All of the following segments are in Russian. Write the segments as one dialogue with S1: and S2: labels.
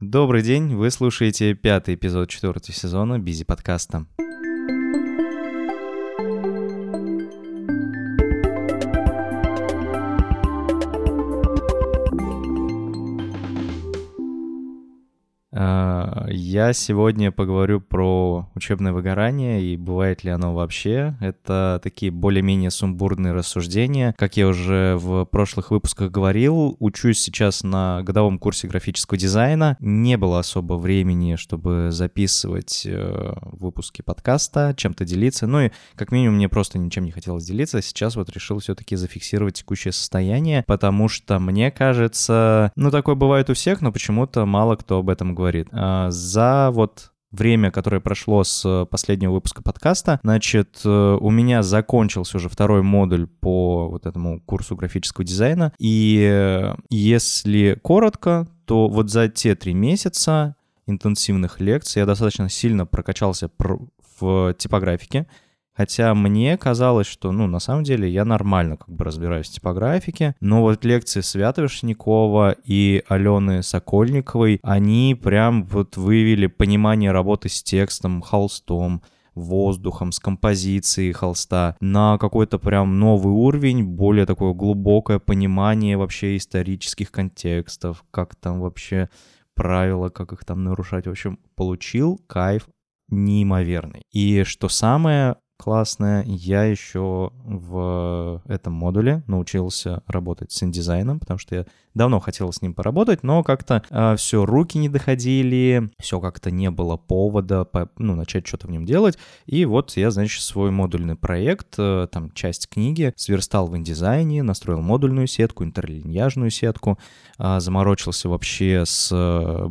S1: Добрый день, вы слушаете пятый эпизод четвертого сезона Бизи подкаста. Я сегодня поговорю про учебное выгорание и бывает ли оно вообще. Это такие более-менее сумбурные рассуждения. Как я уже в прошлых выпусках говорил, учусь сейчас на годовом курсе графического дизайна. Не было особо времени, чтобы записывать э, выпуски подкаста, чем-то делиться. Ну и как минимум мне просто ничем не хотелось делиться. Сейчас вот решил все-таки зафиксировать текущее состояние, потому что мне кажется, ну такое бывает у всех, но почему-то мало кто об этом говорит говорит. А, за вот время, которое прошло с последнего выпуска подкаста, значит, э, у меня закончился уже второй модуль по вот этому курсу графического дизайна. И э, если коротко, то вот за те три месяца интенсивных лекций я достаточно сильно прокачался в типографике. Хотя мне казалось, что, ну, на самом деле я нормально как бы разбираюсь в типографике, но вот лекции Свята и Алены Сокольниковой, они прям вот выявили понимание работы с текстом, холстом, воздухом, с композицией холста на какой-то прям новый уровень, более такое глубокое понимание вообще исторических контекстов, как там вообще правила, как их там нарушать. В общем, получил кайф неимоверный. И что самое классная. Я еще в этом модуле научился работать с индизайном, потому что я давно хотел с ним поработать, но как-то э, все, руки не доходили, все как-то не было повода по, ну, начать что-то в нем делать. И вот я, значит, свой модульный проект, э, там часть книги, сверстал в индизайне, настроил модульную сетку, интерлиньяжную сетку, э, заморочился вообще с э,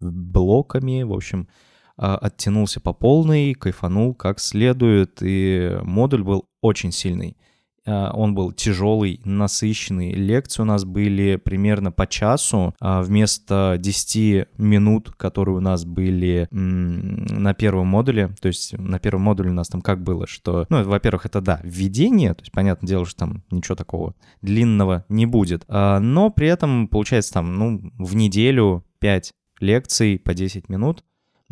S1: блоками, в общем, оттянулся по полной, кайфанул как следует, и модуль был очень сильный. А, он был тяжелый, насыщенный. Лекции у нас были примерно по часу. А, вместо 10 минут, которые у нас были на первом модуле, то есть на первом модуле у нас там как было, что, ну, во-первых, это, да, введение, то есть, понятное дело, что там ничего такого длинного не будет, но при этом, получается, там, ну, в неделю 5 лекций по 10 минут,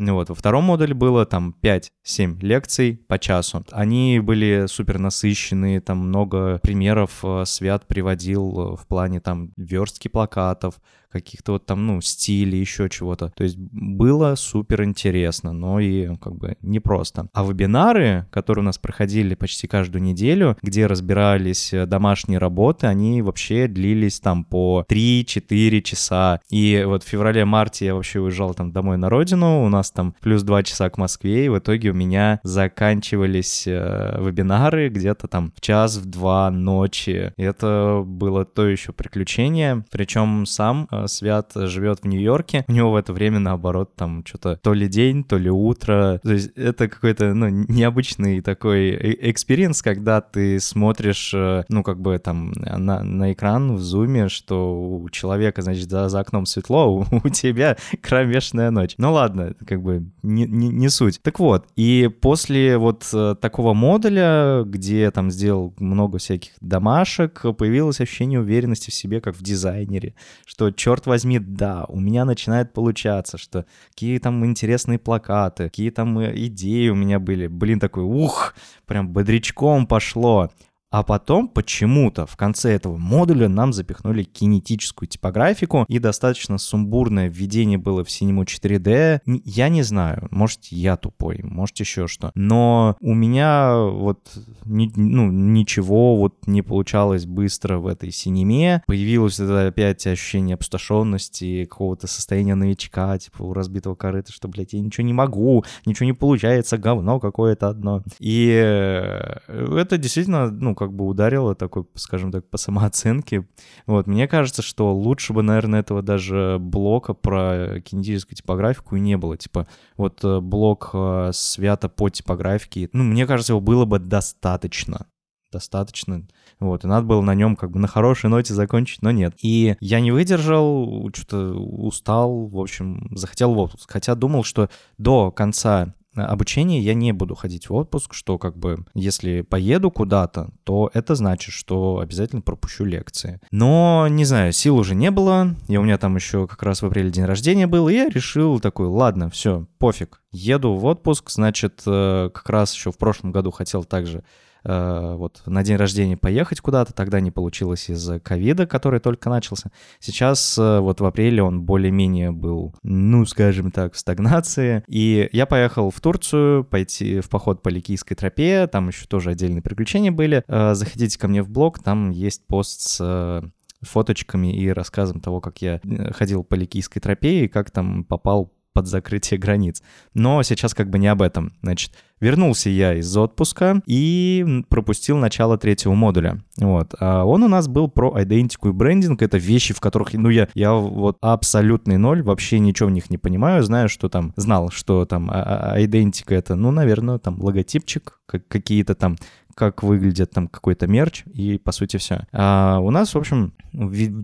S1: вот, во втором модуле было там 5-7 лекций по часу. Они были супер насыщенные, там много примеров э, Свят приводил в плане там верстки плакатов, каких-то вот там, ну, стилей, еще чего-то. То есть было супер интересно, но и как бы непросто. А вебинары, которые у нас проходили почти каждую неделю, где разбирались э, домашние работы, они вообще длились там по 3-4 часа. И вот в феврале-марте я вообще уезжал там домой на родину, у нас там плюс 2 часа к Москве, и в итоге у меня заканчивались э, вебинары где-то там в час, в два ночи. И это было то еще приключение. Причем сам э, Свят живет в Нью-Йорке, у него в это время, наоборот, там что-то то ли день, то ли утро. То есть это какой-то, ну, необычный такой э, experience, когда ты смотришь, э, ну, как бы там на, на экран в зуме, что у человека, значит, за, за окном светло, у, у тебя кромешная ночь. Ну ладно, как бы не, не, не суть. Так вот, и после вот э, такого модуля, где там сделал много всяких домашек, появилось ощущение уверенности в себе, как в дизайнере, что, черт черт возьми, да, у меня начинает получаться, что какие там интересные плакаты, какие там э, идеи у меня были. Блин, такой, ух, прям бодрячком пошло. А потом почему-то в конце этого модуля нам запихнули кинетическую типографику, и достаточно сумбурное введение было в Cinema 4D. Я не знаю, может, я тупой, может, еще что. Но у меня вот ни, ну, ничего вот не получалось быстро в этой синеме. Появилось это опять ощущение опустошенности, какого-то состояния новичка, типа у разбитого корыта, что, блядь, я ничего не могу, ничего не получается, говно какое-то одно. И э, это действительно, ну, как бы ударило такой, скажем так, по самооценке. Вот, мне кажется, что лучше бы, наверное, этого даже блока про кинетическую типографику и не было. Типа, вот э, блок э, свято по типографике, ну, мне кажется, его было бы достаточно достаточно. Вот, и надо было на нем как бы на хорошей ноте закончить, но нет. И я не выдержал, что-то устал, в общем, захотел в отпуск. Хотя думал, что до конца обучения я не буду ходить в отпуск, что как бы если поеду куда-то, то это значит, что обязательно пропущу лекции. Но, не знаю, сил уже не было, и у меня там еще как раз в апреле день рождения был, и я решил такой, ладно, все, пофиг, еду в отпуск, значит, э, как раз еще в прошлом году хотел также Э, вот на день рождения поехать куда-то, тогда не получилось из-за ковида, который только начался. Сейчас э, вот в апреле он более-менее был, ну, скажем так, в стагнации. И я поехал в Турцию пойти в поход по Ликийской тропе, там еще тоже отдельные приключения были. Э, заходите ко мне в блог, там есть пост с фоточками и рассказом того, как я ходил по Ликийской тропе и как там попал под закрытие границ. Но сейчас как бы не об этом. Значит, вернулся я из отпуска и пропустил начало третьего модуля. Вот. А он у нас был про идентику и брендинг. Это вещи, в которых, ну, я, я вот абсолютный ноль, вообще ничего в них не понимаю. Знаю, что там, знал, что там идентика это, ну, наверное, там логотипчик, какие-то там как выглядит там какой-то мерч, и по сути все. А у нас, в общем,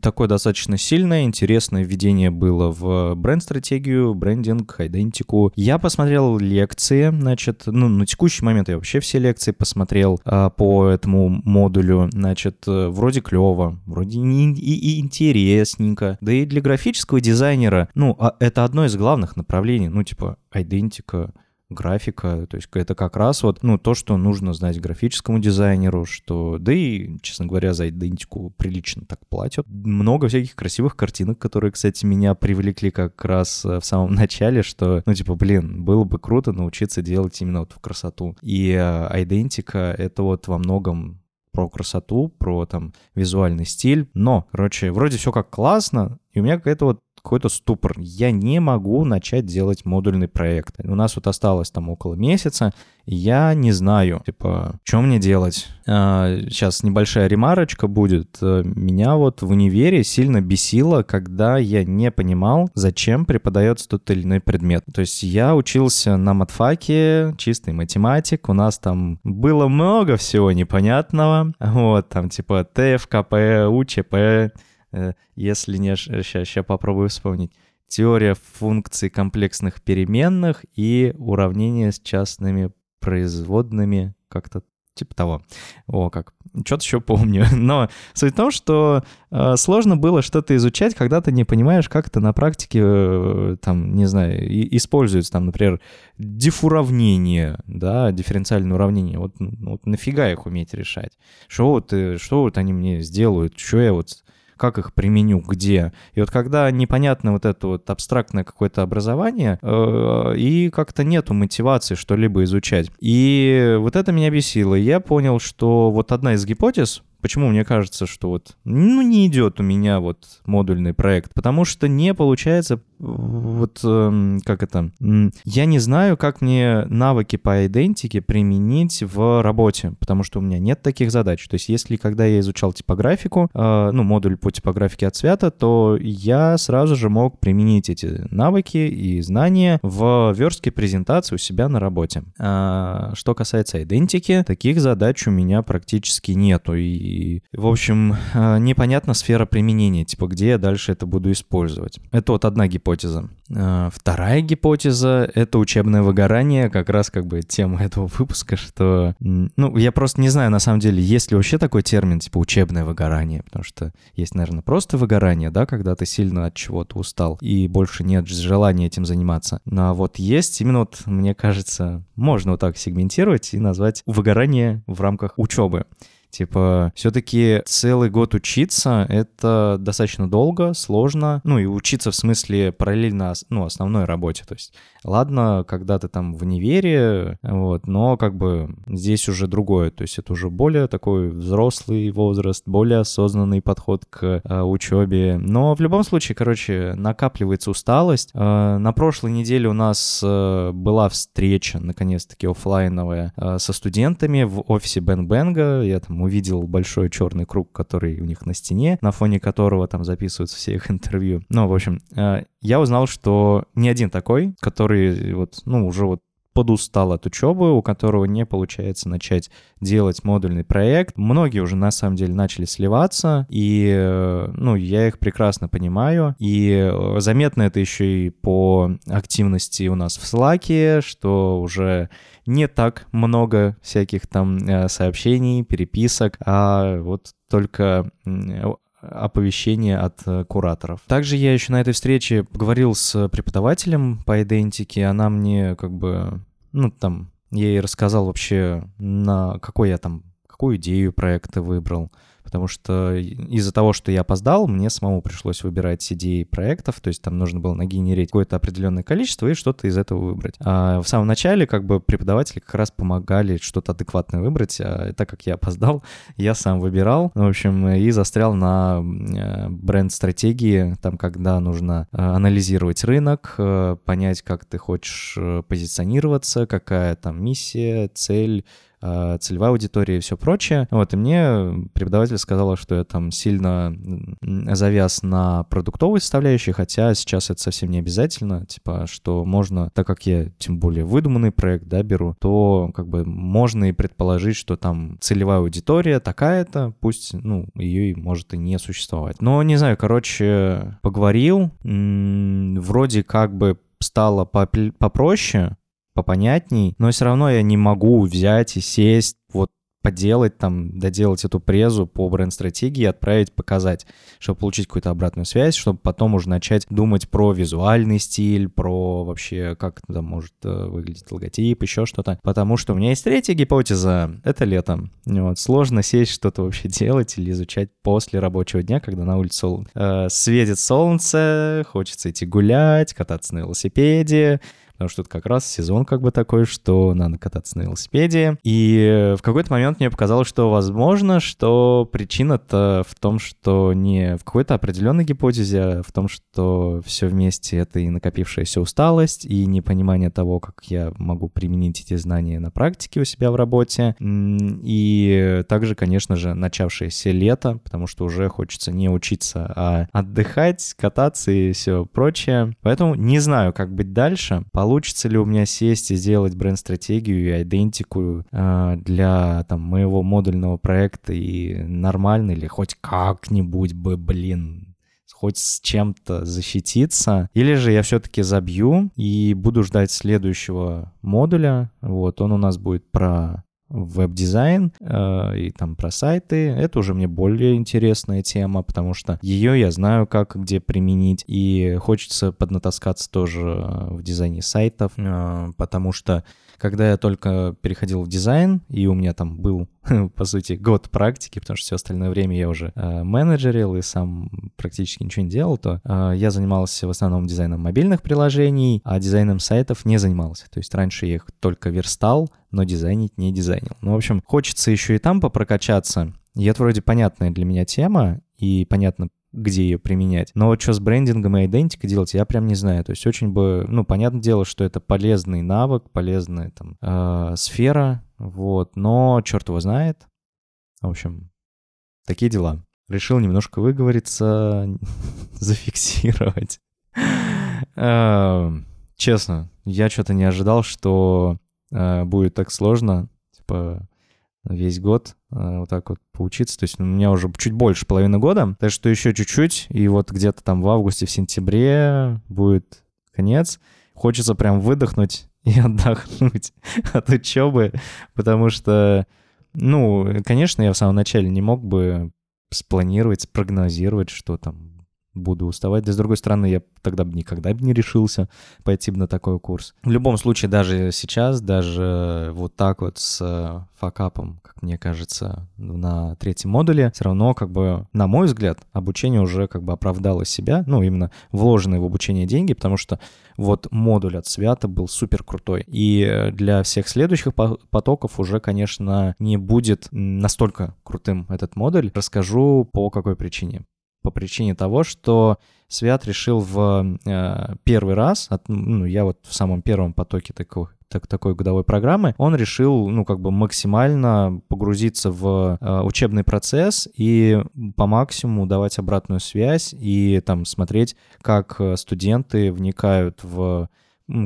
S1: такое достаточно сильное, интересное введение было в бренд-стратегию, брендинг, идентику. Я посмотрел лекции, значит, ну, на текущий момент я вообще все лекции посмотрел а, по этому модулю, значит, э, вроде клево, вроде и, и интересненько. Да и для графического дизайнера, ну, а это одно из главных направлений, ну, типа, идентика, графика, то есть это как раз вот, ну, то, что нужно знать графическому дизайнеру, что, да и, честно говоря, за идентику прилично так платят. Много всяких красивых картинок, которые, кстати, меня привлекли как раз э, в самом начале, что, ну, типа, блин, было бы круто научиться делать именно вот в красоту. И э, идентика — это вот во многом про красоту, про там визуальный стиль. Но, короче, вроде все как классно, и у меня какая-то вот какой-то ступор. Я не могу начать делать модульный проект. У нас вот осталось там около месяца, и я не знаю, типа, что мне делать. А, сейчас небольшая ремарочка будет. Меня вот в универе сильно бесило, когда я не понимал, зачем преподается тот или иной предмет. То есть я учился на матфаке, чистый математик, у нас там было много всего непонятного. Вот, там типа ТФКП, УЧП, Э, если не... Сейчас, сейчас попробую вспомнить. Теория функций комплексных переменных и уравнение с частными производными, как-то типа того. О, как. Что-то еще помню. Но суть в том, что э, сложно было что-то изучать, когда ты не понимаешь, как это на практике, э, там, не знаю, и, используется, там, например, дифуравнение, да, дифференциальное уравнение. Вот, вот нафига их уметь решать? Что вот, э, что вот они мне сделают? Что я вот как их применю, где. И вот когда непонятно вот это вот абстрактное какое-то образование, э, и как-то нету мотивации что-либо изучать. И вот это меня бесило. Я понял, что вот одна из гипотез, Почему мне кажется, что вот, ну, не идет у меня вот модульный проект? Потому что не получается вот, э, как это, я не знаю, как мне навыки по идентике применить в работе, потому что у меня нет таких задач. То есть если когда я изучал типографику, э, ну, модуль по типографике от Свята, то я сразу же мог применить эти навыки и знания в верстке презентации у себя на работе. А, что касается идентики, таких задач у меня практически нету. И в общем, э, непонятна сфера применения, типа, где я дальше это буду использовать. Это вот одна гипотеза. Э, вторая гипотеза — это учебное выгорание, как раз как бы тема этого выпуска, что... Ну, я просто не знаю, на самом деле, есть ли вообще такой термин, типа, учебное выгорание, потому что есть, наверное, просто выгорание, да, когда ты сильно от чего-то устал и больше нет желания этим заниматься. Но вот есть именно вот, мне кажется, можно вот так сегментировать и назвать выгорание в рамках учебы. Типа, все-таки целый год учиться — это достаточно долго, сложно. Ну, и учиться в смысле параллельно, ну, основной работе. То есть, ладно, когда ты там в универе, вот, но как бы здесь уже другое. То есть, это уже более такой взрослый возраст, более осознанный подход к э, учебе. Но в любом случае, короче, накапливается усталость. Э, на прошлой неделе у нас э, была встреча, наконец-таки, офлайновая э, со студентами в офисе Бен Бенга. Я там увидел большой черный круг, который у них на стене, на фоне которого там записываются все их интервью. Ну, в общем, э, я узнал, что не один такой, который вот, ну, уже вот подустал от учебы, у которого не получается начать делать модульный проект. Многие уже на самом деле начали сливаться, и э, ну, я их прекрасно понимаю. И э, заметно это еще и по активности у нас в Slack, что уже не так много всяких там э, сообщений, переписок, а вот только оповещение от э, кураторов. Также я еще на этой встрече поговорил с преподавателем по идентике, она мне как бы, ну там, я ей рассказал вообще, на какой я там, какую идею проекта выбрал, потому что из-за того, что я опоздал, мне самому пришлось выбирать идеи проектов, то есть там нужно было нагенерить какое-то определенное количество и что-то из этого выбрать. А в самом начале как бы преподаватели как раз помогали что-то адекватное выбрать, а так как я опоздал, я сам выбирал, в общем, и застрял на э, бренд-стратегии, там, когда нужно э, анализировать рынок, э, понять, как ты хочешь позиционироваться, какая там миссия, цель, целевая аудитория и все прочее. Вот, и мне преподаватель сказала, что я там сильно завяз на продуктовой составляющей, хотя сейчас это совсем не обязательно, типа, что можно, так как я тем более выдуманный проект, да, беру, то как бы можно и предположить, что там целевая аудитория такая-то, пусть, ну, ее и может и не существовать. Но, не знаю, короче, поговорил, вроде как бы стало попроще, попонятней, но все равно я не могу взять и сесть, вот поделать там, доделать эту презу по бренд-стратегии отправить показать, чтобы получить какую-то обратную связь, чтобы потом уже начать думать про визуальный стиль, про вообще, как там может э, выглядеть логотип, еще что-то. Потому что у меня есть третья гипотеза — это летом. Вот, сложно сесть что-то вообще делать или изучать после рабочего дня, когда на улице э, светит солнце, хочется идти гулять, кататься на велосипеде, потому что тут как раз сезон как бы такой, что надо кататься на велосипеде. И в какой-то момент мне показалось, что возможно, что причина-то в том, что не в какой-то определенной гипотезе, а в том, что все вместе это и накопившаяся усталость, и непонимание того, как я могу применить эти знания на практике у себя в работе, и также, конечно же, начавшееся лето, потому что уже хочется не учиться, а отдыхать, кататься и все прочее. Поэтому не знаю, как быть дальше. По получится ли у меня сесть и сделать бренд-стратегию и идентику э, для там моего модульного проекта и нормально или хоть как-нибудь бы, блин, хоть с чем-то защититься. Или же я все-таки забью и буду ждать следующего модуля. Вот, он у нас будет про веб-дизайн э, и там про сайты. Это уже мне более интересная тема, потому что ее я знаю, как где применить. И хочется поднатаскаться тоже в дизайне сайтов, э, потому что когда я только переходил в дизайн, и у меня там был, по сути, год практики, потому что все остальное время я уже э, менеджерил и сам практически ничего не делал, то э, я занимался в основном дизайном мобильных приложений, а дизайном сайтов не занимался. То есть раньше я их только верстал, но дизайнить не дизайнил. Ну, в общем, хочется еще и там попрокачаться. И это вроде понятная для меня тема, и понятно, где ее применять. Но вот что с брендингом и идентикой делать, я прям не знаю. То есть очень бы, ну, понятное дело, что это полезный навык, полезная там э, сфера, вот, но черт его знает. В общем, такие дела. Решил немножко выговориться, зафиксировать. Э, честно, я что-то не ожидал, что э, будет так сложно. Типа, весь год э, вот так вот поучиться. То есть у меня уже чуть больше половины года, так что еще чуть-чуть, и вот где-то там в августе, в сентябре будет конец. Хочется прям выдохнуть и отдохнуть от учебы, потому что, ну, конечно, я в самом начале не мог бы спланировать, спрогнозировать, что там буду уставать. Да, с другой стороны, я тогда бы никогда бы не решился пойти бы на такой курс. В любом случае, даже сейчас, даже вот так вот с э, факапом, как мне кажется, на третьем модуле, все равно, как бы, на мой взгляд, обучение уже как бы оправдало себя, ну, именно вложенные в обучение деньги, потому что вот модуль от Свята был супер крутой. И для всех следующих потоков уже, конечно, не будет настолько крутым этот модуль. Расскажу по какой причине по причине того, что Свят решил в э, первый раз, от, ну, я вот в самом первом потоке такой, так, такой годовой программы, он решил, ну, как бы максимально погрузиться в э, учебный процесс и по максимуму давать обратную связь и там смотреть, как студенты вникают в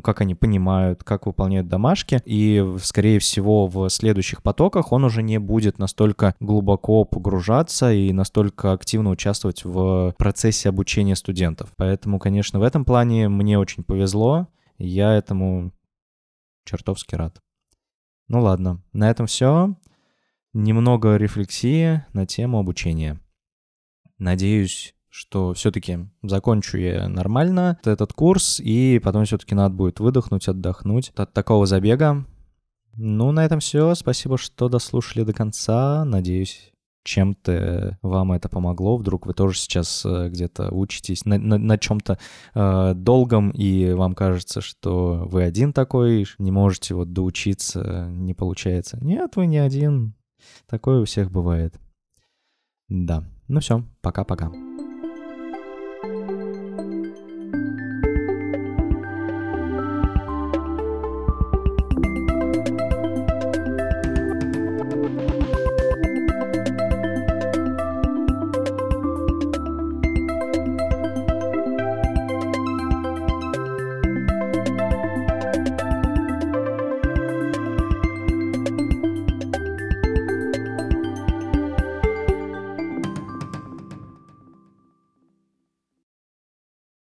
S1: как они понимают, как выполняют домашки, и, скорее всего, в следующих потоках он уже не будет настолько глубоко погружаться и настолько активно участвовать в процессе обучения студентов. Поэтому, конечно, в этом плане мне очень повезло, я этому чертовски рад. Ну ладно, на этом все. Немного рефлексии на тему обучения. Надеюсь, что все-таки закончу я нормально этот курс, и потом все-таки надо будет выдохнуть, отдохнуть от такого забега. Ну, на этом все. Спасибо, что дослушали до конца. Надеюсь, чем-то вам это помогло. Вдруг вы тоже сейчас э, где-то учитесь на, на, на чем-то э, долгом, и вам кажется, что вы один такой, не можете вот доучиться, не получается. Нет, вы не один. Такое у всех бывает. Да. Ну все, пока-пока.